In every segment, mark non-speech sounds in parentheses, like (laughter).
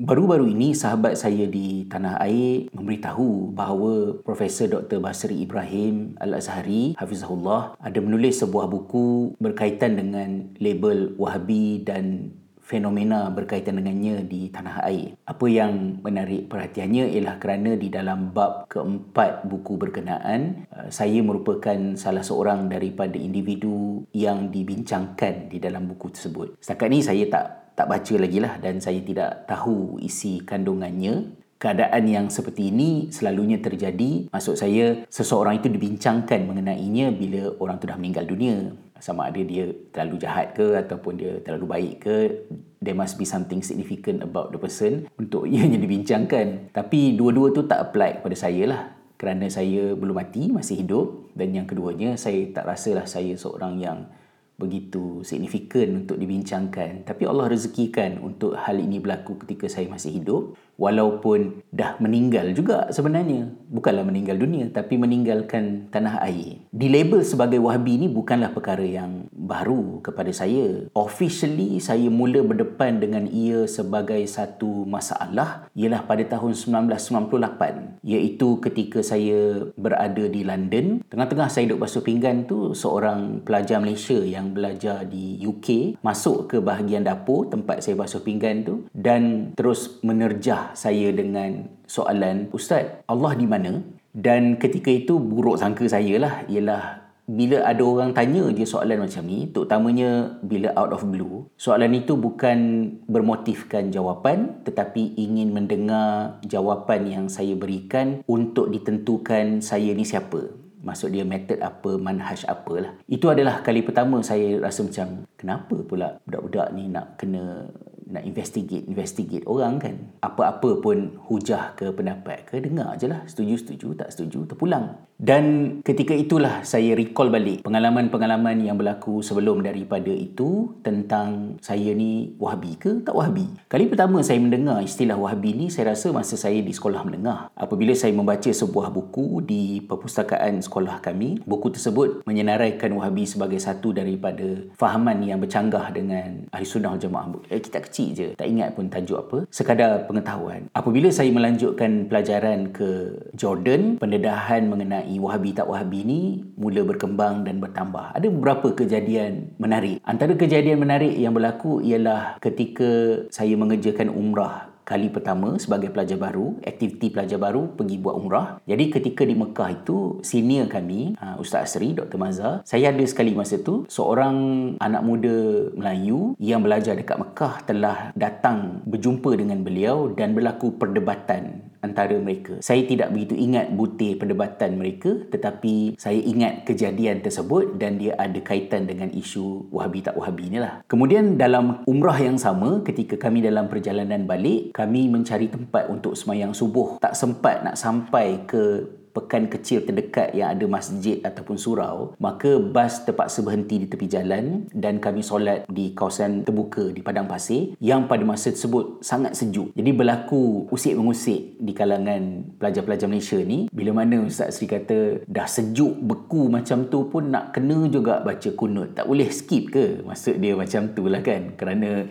Baru-baru ini sahabat saya di tanah air memberitahu bahawa Profesor Dr. Basri Ibrahim Al-Azhari Hafizahullah ada menulis sebuah buku berkaitan dengan label Wahabi dan fenomena berkaitan dengannya di tanah air. Apa yang menarik perhatiannya ialah kerana di dalam bab keempat buku berkenaan, uh, saya merupakan salah seorang daripada individu yang dibincangkan di dalam buku tersebut. Setakat ini saya tak tak baca lagi lah dan saya tidak tahu isi kandungannya. Keadaan yang seperti ini selalunya terjadi. Maksud saya, seseorang itu dibincangkan mengenainya bila orang itu dah meninggal dunia. Sama ada dia terlalu jahat ke ataupun dia terlalu baik ke. There must be something significant about the person untuk (laughs) ianya dibincangkan. Tapi dua-dua tu tak apply kepada saya lah. Kerana saya belum mati, masih hidup. Dan yang keduanya, saya tak rasalah saya seorang yang begitu signifikan untuk dibincangkan. Tapi Allah rezekikan untuk hal ini berlaku ketika saya masih hidup walaupun dah meninggal juga sebenarnya. Bukanlah meninggal dunia tapi meninggalkan tanah air. Di label sebagai wahabi ini bukanlah perkara yang baru kepada saya. Officially saya mula berdepan dengan ia sebagai satu masalah ialah pada tahun 1998 iaitu ketika saya berada di London tengah-tengah saya duduk basuh pinggan tu seorang pelajar Malaysia yang belajar di UK masuk ke bahagian dapur tempat saya basuh pinggan tu dan terus menerjah saya dengan soalan Ustaz Allah di mana? Dan ketika itu buruk sangka saya lah ialah bila ada orang tanya dia soalan macam ni terutamanya bila out of blue soalan itu bukan bermotifkan jawapan tetapi ingin mendengar jawapan yang saya berikan untuk ditentukan saya ni siapa. Maksud dia method apa manhaj apalah itu adalah kali pertama saya rasa macam kenapa pula budak-budak ni nak kena nak investigate investigate orang kan. Apa-apa pun hujah ke pendapat ke dengar je lah. Setuju-setuju tak setuju terpulang dan ketika itulah saya recall balik pengalaman-pengalaman yang berlaku sebelum daripada itu tentang saya ni wahabi ke tak wahabi. Kali pertama saya mendengar istilah wahabi ni saya rasa masa saya di sekolah menengah. Apabila saya membaca sebuah buku di perpustakaan sekolah kami, buku tersebut menyenaraikan wahabi sebagai satu daripada fahaman yang bercanggah dengan ahli sunnah jamaah. Eh, kita kecil je, tak ingat pun tajuk apa. Sekadar pengetahuan. Apabila saya melanjutkan pelajaran ke Jordan, pendedahan mengenai mengenai wahabi tak wahabi ni mula berkembang dan bertambah. Ada beberapa kejadian menarik. Antara kejadian menarik yang berlaku ialah ketika saya mengerjakan umrah kali pertama sebagai pelajar baru, aktiviti pelajar baru pergi buat umrah. Jadi ketika di Mekah itu, senior kami, uh, Ustaz Asri, Dr. Mazhar, saya ada sekali masa tu, seorang anak muda Melayu yang belajar dekat Mekah telah datang berjumpa dengan beliau dan berlaku perdebatan antara mereka. Saya tidak begitu ingat butir perdebatan mereka tetapi saya ingat kejadian tersebut dan dia ada kaitan dengan isu wahabi tak wahabi ni lah. Kemudian dalam umrah yang sama ketika kami dalam perjalanan balik kami mencari tempat untuk semayang subuh. Tak sempat nak sampai ke pekan kecil terdekat yang ada masjid ataupun surau, maka bas terpaksa berhenti di tepi jalan dan kami solat di kawasan terbuka di padang pasir yang pada masa tersebut sangat sejuk. Jadi berlaku usik mengusik di kalangan pelajar-pelajar Malaysia ni bila mana Ustaz Sri kata dah sejuk beku macam tu pun nak kena juga baca kunut. Tak boleh skip ke? Maksud dia macam tu lah kan kerana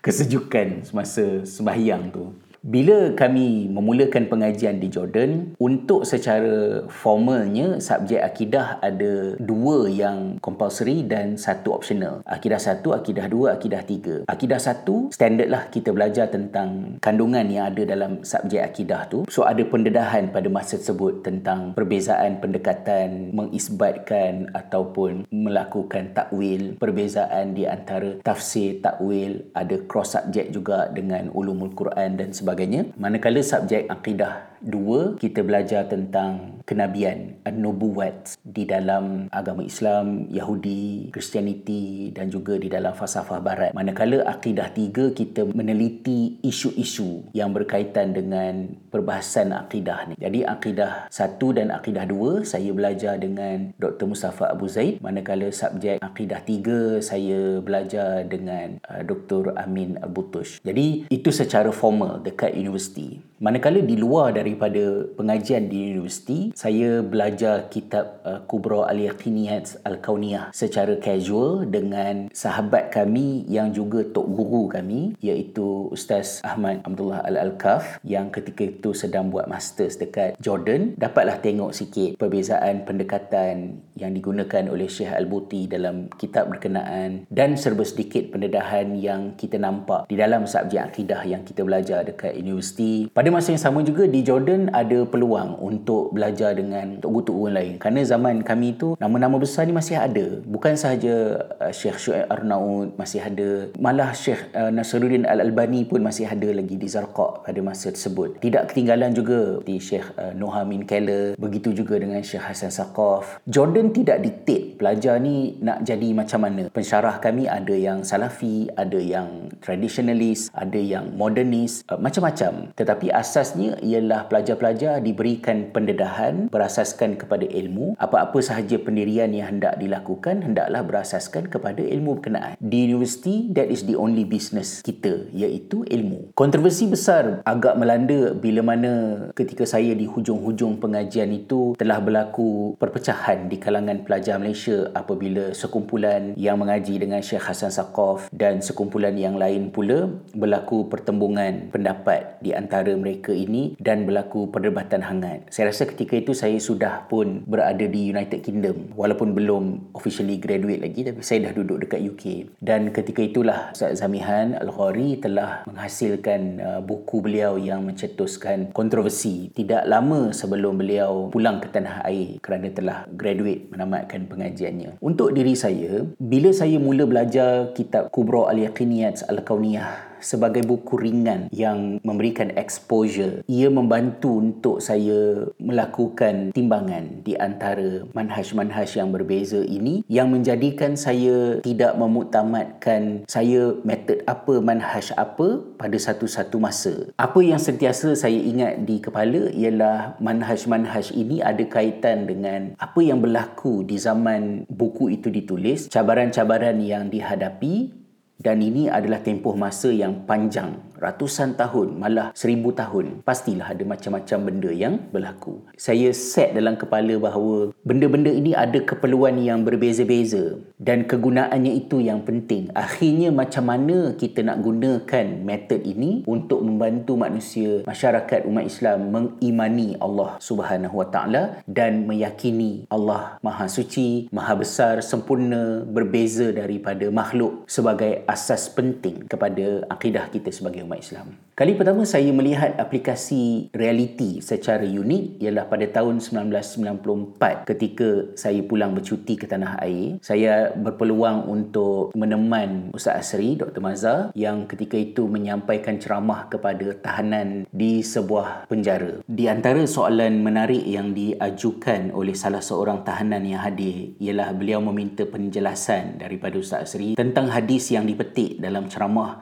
kesejukan semasa sembahyang tu. Bila kami memulakan pengajian di Jordan, untuk secara formalnya subjek akidah ada dua yang compulsory dan satu optional. Akidah satu, akidah dua, akidah tiga. Akidah satu, standard lah kita belajar tentang kandungan yang ada dalam subjek akidah tu. So ada pendedahan pada masa tersebut tentang perbezaan pendekatan mengisbatkan ataupun melakukan takwil, perbezaan di antara tafsir, takwil, ada cross subjek juga dengan ulumul Quran dan sebagainya sebagainya. Manakala subjek akidah dua, kita belajar tentang kenabian, an-nubuwat di dalam agama Islam, Yahudi, Kristianiti dan juga di dalam falsafah barat. Manakala akidah tiga, kita meneliti isu-isu yang berkaitan dengan perbahasan akidah ni. Jadi akidah satu dan akidah dua, saya belajar dengan Dr. Mustafa Abu Zaid. Manakala subjek akidah tiga, saya belajar dengan uh, Dr. Amin Al-Butush. Jadi itu secara formal dekat universiti. Manakala di luar dari daripada pengajian di universiti, saya belajar kitab uh, Kubra Al-Yaqiniyat Al-Kauniyah secara casual dengan sahabat kami yang juga tok guru kami iaitu Ustaz Ahmad Abdullah Al-Alkaf yang ketika itu sedang buat masters dekat Jordan. Dapatlah tengok sikit perbezaan pendekatan yang digunakan oleh Syekh Al-Buti dalam kitab berkenaan dan serba sedikit pendedahan yang kita nampak di dalam subjek akidah yang kita belajar dekat universiti. Pada masa yang sama juga di Jordan ada peluang untuk belajar dengan tok-tok lain. Kerana zaman kami itu nama-nama besar ni masih ada. Bukan sahaja uh, Syekh Syuaib Arnaud masih ada. Malah Syekh uh, Nasruddin Al-Albani pun masih ada lagi di Zarqa pada masa tersebut. Tidak ketinggalan juga di Syekh uh, Nohamin Keller. Begitu juga dengan Syekh Hassan Saqaf. Jordan tidak diktat pelajar ni nak jadi macam mana. Pensyarah kami ada yang salafi, ada yang traditionalist, ada yang modernis, uh, macam-macam. Tetapi asasnya ialah pelajar-pelajar diberikan pendedahan berasaskan kepada ilmu. Apa-apa sahaja pendirian yang hendak dilakukan hendaklah berasaskan kepada ilmu berkenaan. Di universiti, that is the only business kita iaitu ilmu. Kontroversi besar agak melanda bila mana ketika saya di hujung-hujung pengajian itu telah berlaku perpecahan di kalangan pelajar Malaysia apabila sekumpulan yang mengaji dengan Syekh Hassan Saqaf dan sekumpulan yang lain pula berlaku pertembungan pendapat di antara mereka ini dan berlaku perdebatan hangat. Saya rasa ketika itu saya sudah pun berada di United Kingdom walaupun belum officially graduate lagi tapi saya dah duduk dekat UK. Dan ketika itulah Ustaz Zamihan Al-Ghari telah menghasilkan uh, buku beliau yang mencetuskan kontroversi tidak lama sebelum beliau pulang ke tanah air kerana telah graduate menamatkan pengajiannya. Untuk diri saya, bila saya mula belajar kitab Kubra Al-Yaqiniyat Al-Kauniyah sebagai buku ringan yang memberikan exposure. Ia membantu untuk saya melakukan timbangan di antara manhaj-manhaj yang berbeza ini yang menjadikan saya tidak memutamatkan saya metod apa, manhaj apa pada satu-satu masa. Apa yang sentiasa saya ingat di kepala ialah manhaj-manhaj ini ada kaitan dengan apa yang berlaku di zaman buku itu ditulis, cabaran-cabaran yang dihadapi dan ini adalah tempoh masa yang panjang. Ratusan tahun malah seribu tahun. Pastilah ada macam-macam benda yang berlaku. Saya set dalam kepala bahawa benda-benda ini ada keperluan yang berbeza-beza. Dan kegunaannya itu yang penting. Akhirnya macam mana kita nak gunakan metod ini untuk membantu manusia masyarakat umat Islam mengimani Allah Subhanahu Wa Taala dan meyakini Allah Maha Suci Maha Besar sempurna berbeza daripada makhluk sebagai asas penting kepada akidah kita sebagai umat Islam. Kali pertama saya melihat aplikasi realiti secara unik ialah pada tahun 1994 ketika saya pulang bercuti ke tanah air. Saya berpeluang untuk meneman Ustaz Asri, Dr. Mazhar yang ketika itu menyampaikan ceramah kepada tahanan di sebuah penjara. Di antara soalan menarik yang diajukan oleh salah seorang tahanan yang hadir ialah beliau meminta penjelasan daripada Ustaz Asri tentang hadis yang dipetik dalam ceramah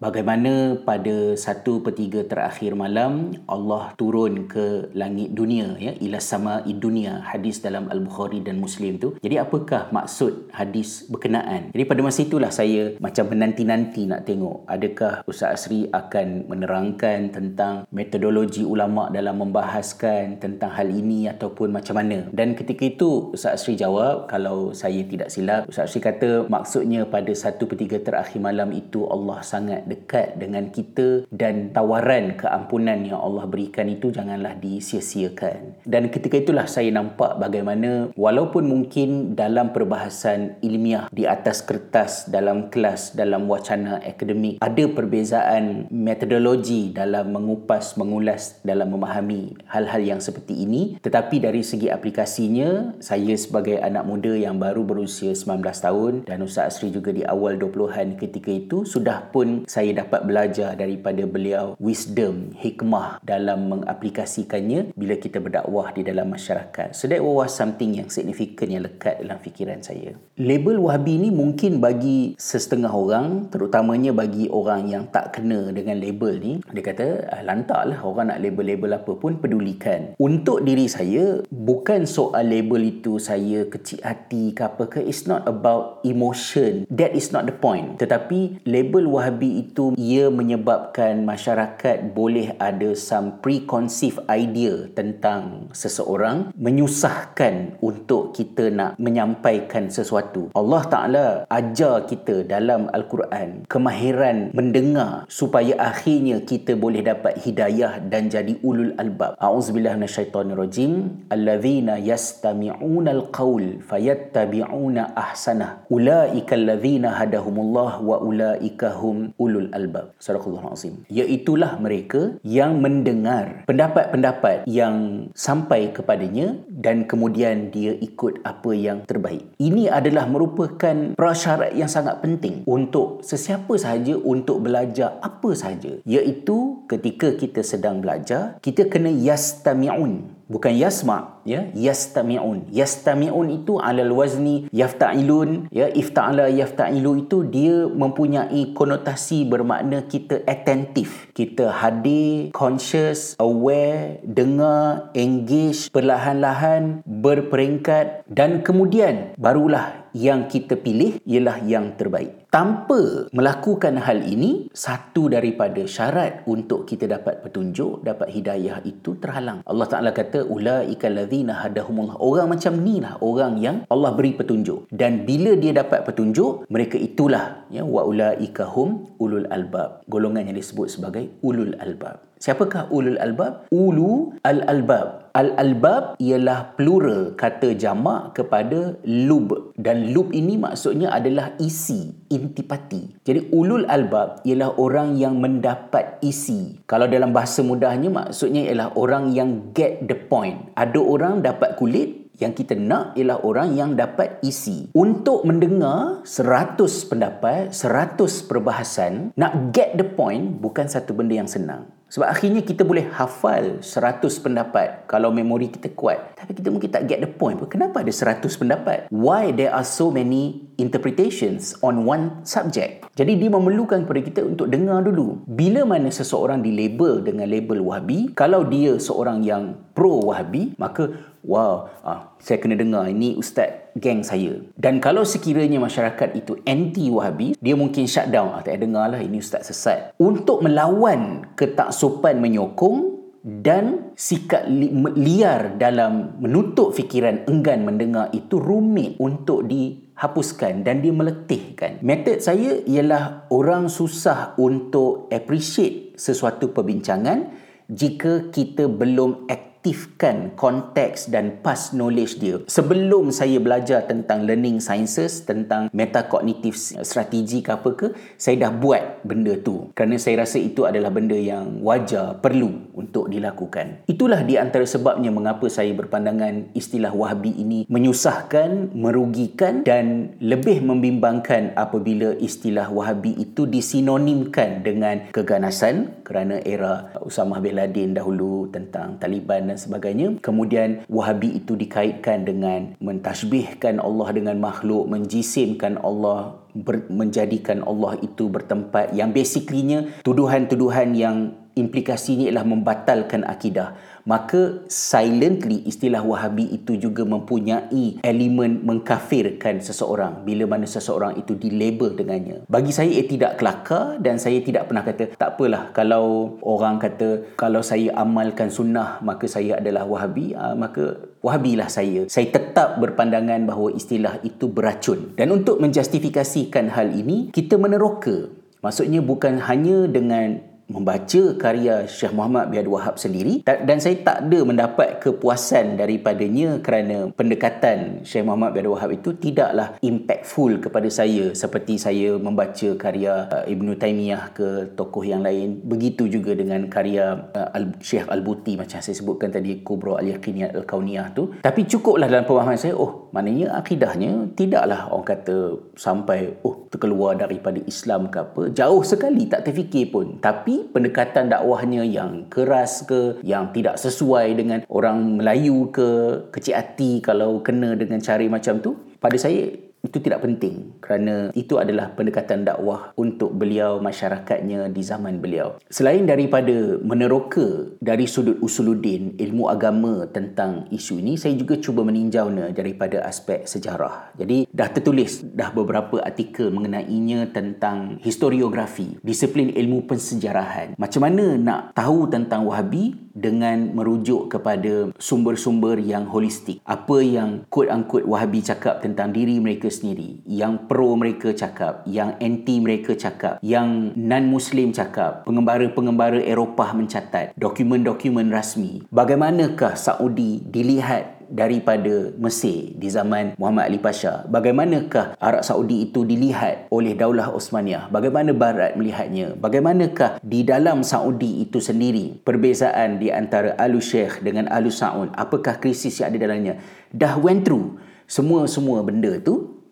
Bagaimana pada satu per tiga terakhir malam Allah turun ke langit dunia ya ila sama dunia hadis dalam al-Bukhari dan Muslim tu. Jadi apakah maksud hadis berkenaan? Jadi pada masa itulah saya macam menanti-nanti nak tengok adakah Ustaz Asri akan menerangkan tentang metodologi ulama dalam membahaskan tentang hal ini ataupun macam mana. Dan ketika itu Ustaz Asri jawab kalau saya tidak silap Ustaz Asri kata maksudnya pada satu per tiga terakhir malam itu Allah sangat dekat dengan kita dan tawaran keampunan yang Allah berikan itu janganlah disia-siakan. Dan ketika itulah saya nampak bagaimana walaupun mungkin dalam perbahasan ilmiah di atas kertas dalam kelas dalam wacana akademik ada perbezaan metodologi dalam mengupas mengulas dalam memahami hal-hal yang seperti ini tetapi dari segi aplikasinya saya sebagai anak muda yang baru berusia 19 tahun dan Ustaz Asri juga di awal 20-an ketika itu sudah pun saya saya dapat belajar daripada beliau wisdom, hikmah dalam mengaplikasikannya bila kita berdakwah di dalam masyarakat. So that was something yang signifikan yang lekat dalam fikiran saya. Label Wahabi ni mungkin bagi setengah orang, terutamanya bagi orang yang tak kena dengan label ni, dia kata, ah, lantaklah orang nak label-label apa pun pedulikan. Untuk diri saya, bukan soal label itu saya kecil hati ke apa ke, it's not about emotion. That is not the point. Tetapi label Wahabi itu ia menyebabkan masyarakat boleh ada some preconceived idea tentang seseorang menyusahkan untuk kita nak menyampaikan sesuatu. Allah Ta'ala ajar kita dalam Al-Quran kemahiran mendengar supaya akhirnya kita boleh dapat hidayah dan jadi ulul albab. A'udzubillah minasyaitonirrajim. Alladzina yastami'una al-qawl fayattabi'una ahsanah. Ulaika alladzina hadahumullah wa ulaika hum ulul albab. Sadaqallahu azim. Iaitulah mereka yang mendengar pendapat-pendapat yang sampai kepadanya dan kemudian dia ikut apa yang terbaik. Ini adalah merupakan prasyarat yang sangat penting untuk sesiapa sahaja untuk belajar apa sahaja. Iaitu ketika kita sedang belajar, kita kena yastami'un bukan yasma ya yastami'un yastami'un itu alal wazni yafta'ilun ya ifta'ala yafta'ilu itu dia mempunyai konotasi bermakna kita attentive kita hadir conscious aware dengar engage perlahan-lahan berperingkat dan kemudian barulah yang kita pilih ialah yang terbaik. Tanpa melakukan hal ini, satu daripada syarat untuk kita dapat petunjuk, dapat hidayah itu terhalang. Allah Ta'ala kata, Ula'ika ladhina hadahumullah. Orang macam ni lah orang yang Allah beri petunjuk. Dan bila dia dapat petunjuk, mereka itulah ya, wa ula'ika hum ulul albab. Golongan yang disebut sebagai ulul albab. Siapakah ulul albab? Ulu al-albab. Al-albab ialah plural kata jamak kepada lub. Dan lub ini maksudnya adalah isi, intipati. Jadi ulul albab ialah orang yang mendapat isi. Kalau dalam bahasa mudahnya maksudnya ialah orang yang get the point. Ada orang dapat kulit, yang kita nak ialah orang yang dapat isi. Untuk mendengar 100 pendapat, 100 perbahasan, nak get the point bukan satu benda yang senang. Sebab akhirnya kita boleh hafal 100 pendapat kalau memori kita kuat. Tapi kita mungkin tak get the point. Kenapa ada 100 pendapat? Why there are so many interpretations on one subject? Jadi dia memerlukan kepada kita untuk dengar dulu. Bila mana seseorang dilabel dengan label Wahabi, kalau dia seorang yang pro Wahabi, maka wow, ah, saya kena dengar ini ustaz geng saya. Dan kalau sekiranya masyarakat itu anti-Wahabi, dia mungkin shut down. Ah, tak dengar lah, ini ustaz sesat. Untuk melawan ketaksupan menyokong dan sikap li- liar dalam menutup fikiran enggan mendengar itu rumit untuk dihapuskan dan dia meletihkan. Metod saya ialah orang susah untuk appreciate sesuatu perbincangan jika kita belum aktif aktifkan konteks dan past knowledge dia. Sebelum saya belajar tentang learning sciences, tentang metacognitive strategi ke apa ke, saya dah buat benda tu. Kerana saya rasa itu adalah benda yang wajar, perlu untuk dilakukan. Itulah di antara sebabnya mengapa saya berpandangan istilah wahabi ini menyusahkan, merugikan dan lebih membimbangkan apabila istilah wahabi itu disinonimkan dengan keganasan kerana era Usamah bin Laden dahulu tentang Taliban dan sebagainya. Kemudian Wahabi itu dikaitkan dengan mentashbihkan Allah dengan makhluk, menjisimkan Allah ber, menjadikan Allah itu bertempat yang basically tuduhan-tuduhan yang implikasinya ialah membatalkan akidah. Maka silently istilah wahabi itu juga mempunyai elemen mengkafirkan seseorang bila mana seseorang itu dilabel dengannya. Bagi saya ia tidak kelakar dan saya tidak pernah kata tak apalah kalau orang kata kalau saya amalkan sunnah maka saya adalah wahabi. Ah, maka wahabilah saya. Saya tetap berpandangan bahawa istilah itu beracun. Dan untuk menjustifikasikan hal ini kita meneroka. Maksudnya bukan hanya dengan membaca karya Syekh Muhammad bin Abdul Wahab sendiri dan saya tak ada mendapat kepuasan daripadanya kerana pendekatan Syekh Muhammad bin Abdul Wahab itu tidaklah impactful kepada saya seperti saya membaca karya uh, Ibn Taymiyah ke tokoh yang lain. Begitu juga dengan karya uh, Syekh Al-Buti macam saya sebutkan tadi Kubra Al-Yaqiniyah Al-Kauniyah tu. Tapi cukuplah dalam pemahaman saya oh maknanya akidahnya tidaklah orang kata sampai oh terkeluar daripada Islam ke apa. Jauh sekali tak terfikir pun. Tapi pendekatan dakwahnya yang keras ke yang tidak sesuai dengan orang Melayu ke kecil hati kalau kena dengan cara macam tu? Pada saya itu tidak penting kerana itu adalah pendekatan dakwah untuk beliau masyarakatnya di zaman beliau. Selain daripada meneroka dari sudut usuluddin ilmu agama tentang isu ini, saya juga cuba meninjaunya daripada aspek sejarah. Jadi dah tertulis dah beberapa artikel mengenainya tentang historiografi, disiplin ilmu pensejarahan. Macam mana nak tahu tentang Wahabi dengan merujuk kepada sumber-sumber yang holistik. Apa yang quote-unquote Wahabi cakap tentang diri mereka sendiri, yang pro mereka cakap, yang anti mereka cakap, yang non-Muslim cakap, pengembara-pengembara Eropah mencatat, dokumen-dokumen rasmi. Bagaimanakah Saudi dilihat daripada Mesir di zaman Muhammad Ali Pasha. Bagaimanakah Arab Saudi itu dilihat oleh Daulah Osmaniyah? Bagaimana Barat melihatnya? Bagaimanakah di dalam Saudi itu sendiri perbezaan di antara Alu Sheikh dengan Alu Saud? Apakah krisis yang ada dalamnya? Dah went through semua-semua benda tu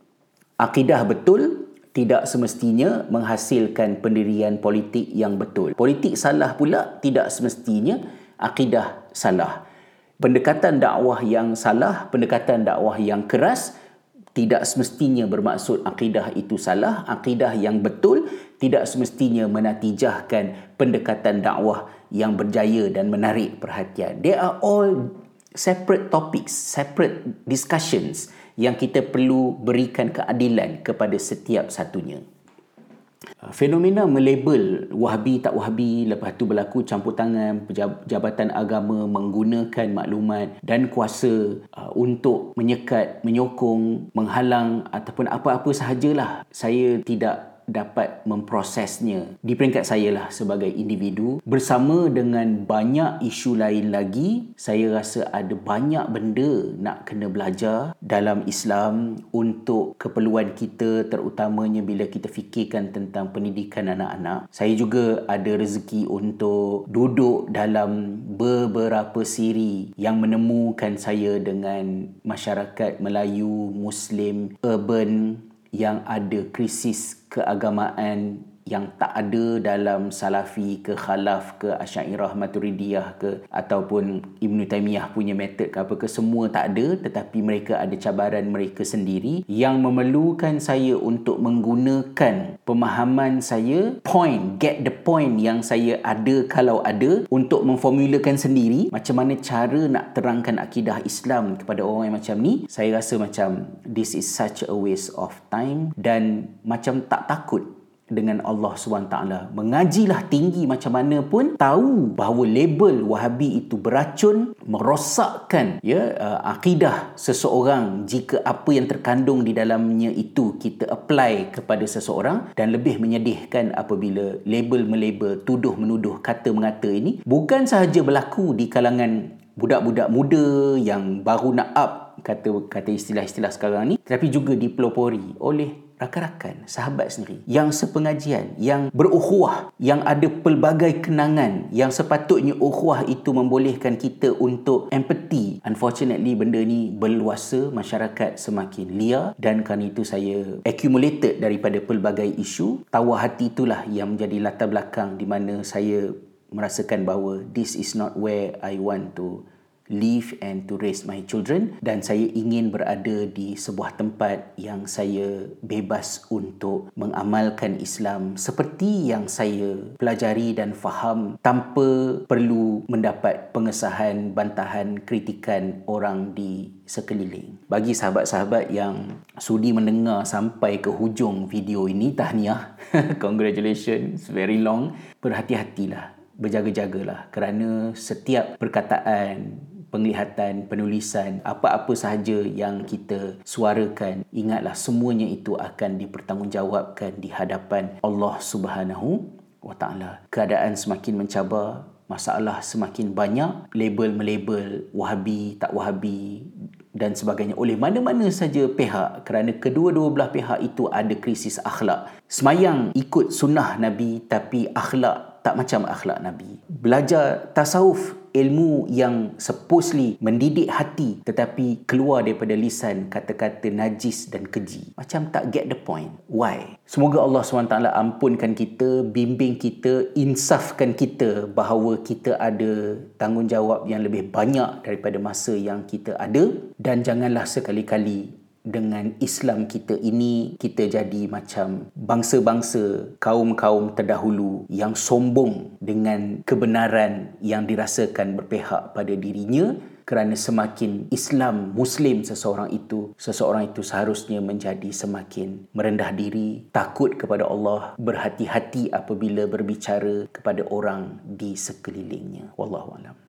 akidah betul tidak semestinya menghasilkan pendirian politik yang betul. Politik salah pula tidak semestinya akidah salah pendekatan dakwah yang salah, pendekatan dakwah yang keras tidak semestinya bermaksud akidah itu salah, akidah yang betul tidak semestinya menatijahkan pendekatan dakwah yang berjaya dan menarik perhatian. They are all separate topics, separate discussions yang kita perlu berikan keadilan kepada setiap satunya. Fenomena melabel wahabi tak wahabi lepas tu berlaku campur tangan jabatan agama menggunakan maklumat dan kuasa uh, untuk menyekat, menyokong, menghalang ataupun apa-apa sahajalah. Saya tidak dapat memprosesnya di peringkat saya lah sebagai individu. Bersama dengan banyak isu lain lagi saya rasa ada banyak benda nak kena belajar dalam Islam untuk keperluan kita terutamanya bila kita fikirkan tentang pendidikan anak-anak. Saya juga ada rezeki untuk duduk dalam beberapa siri yang menemukan saya dengan masyarakat Melayu Muslim urban yang ada krisis keagamaan yang tak ada dalam Salafi ke Khalaf ke Asy'ariyah Maturidiyah ke ataupun Ibn Taymiyah punya metod ke apa ke semua tak ada. Tetapi mereka ada cabaran mereka sendiri yang memerlukan saya untuk menggunakan pemahaman saya point get the point yang saya ada kalau ada untuk memformulakan sendiri. Macam mana cara nak terangkan akidah Islam kepada orang yang macam ni? Saya rasa macam this is such a waste of time dan macam tak takut dengan Allah SWT mengajilah tinggi macam mana pun tahu bahawa label wahabi itu beracun merosakkan ya uh, akidah seseorang jika apa yang terkandung di dalamnya itu kita apply kepada seseorang dan lebih menyedihkan apabila label melabel tuduh menuduh kata mengata ini bukan sahaja berlaku di kalangan budak-budak muda yang baru nak up kata kata istilah-istilah sekarang ni tetapi juga dipelopori oleh rakan-rakan, sahabat sendiri yang sepengajian, yang berukhuwah, yang ada pelbagai kenangan yang sepatutnya ukhuwah itu membolehkan kita untuk empathy. Unfortunately, benda ni berluasa masyarakat semakin liar dan kerana itu saya accumulated daripada pelbagai isu. Tawa hati itulah yang menjadi latar belakang di mana saya merasakan bahawa this is not where I want to live and to raise my children dan saya ingin berada di sebuah tempat yang saya bebas untuk mengamalkan Islam seperti yang saya pelajari dan faham tanpa perlu mendapat pengesahan, bantahan, kritikan orang di sekeliling. Bagi sahabat-sahabat yang sudi mendengar sampai ke hujung video ini, tahniah. (laughs) Congratulations, very long. Berhati-hatilah, berjaga-jagalah kerana setiap perkataan penglihatan, penulisan, apa-apa sahaja yang kita suarakan, ingatlah semuanya itu akan dipertanggungjawabkan di hadapan Allah Subhanahu wa taala. Keadaan semakin mencabar, masalah semakin banyak, label melabel wahabi, tak wahabi dan sebagainya oleh mana-mana saja pihak kerana kedua-dua belah pihak itu ada krisis akhlak. Semayang ikut sunnah Nabi tapi akhlak tak macam akhlak Nabi. Belajar tasawuf ilmu yang supposedly mendidik hati tetapi keluar daripada lisan kata-kata najis dan keji. Macam tak get the point. Why? Semoga Allah SWT ampunkan kita, bimbing kita, insafkan kita bahawa kita ada tanggungjawab yang lebih banyak daripada masa yang kita ada dan janganlah sekali-kali dengan Islam kita ini kita jadi macam bangsa-bangsa kaum-kaum terdahulu yang sombong dengan kebenaran yang dirasakan berpihak pada dirinya kerana semakin Islam Muslim seseorang itu seseorang itu seharusnya menjadi semakin merendah diri takut kepada Allah berhati-hati apabila berbicara kepada orang di sekelilingnya. Wallahu alam